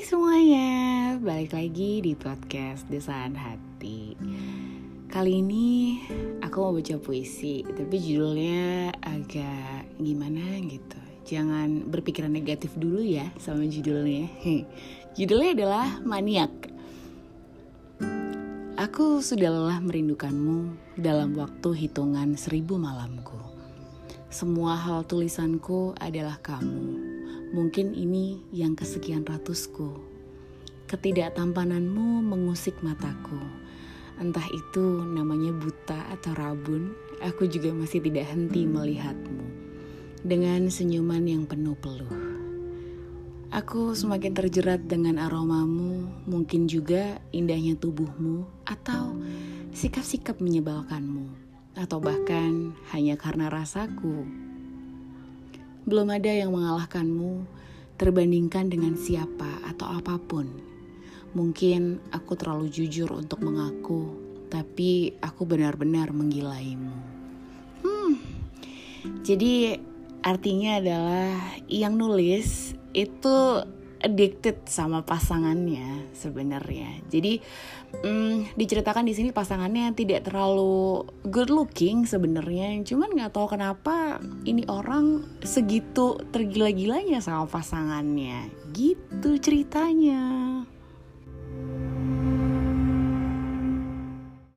semuanya, balik lagi di podcast Desaan Hati. Kali ini aku mau baca puisi, tapi judulnya agak gimana gitu. Jangan berpikiran negatif dulu ya sama judulnya. Judulnya adalah Maniak. Aku sudah lelah merindukanmu dalam waktu hitungan seribu malamku. Semua hal tulisanku adalah kamu Mungkin ini yang kesekian ratusku. Ketidaktampananmu mengusik mataku. Entah itu namanya buta atau rabun, aku juga masih tidak henti melihatmu. Dengan senyuman yang penuh peluh. Aku semakin terjerat dengan aromamu, mungkin juga indahnya tubuhmu, atau sikap-sikap menyebalkanmu, atau bahkan hanya karena rasaku belum ada yang mengalahkanmu terbandingkan dengan siapa atau apa pun. Mungkin aku terlalu jujur untuk mengaku, tapi aku benar-benar menggilaimu. Hmm, jadi artinya adalah yang nulis itu addicted sama pasangannya sebenarnya. Jadi hmm, diceritakan di sini pasangannya tidak terlalu good looking sebenarnya, cuman nggak tahu kenapa ini orang segitu tergila-gilanya sama pasangannya. Gitu ceritanya.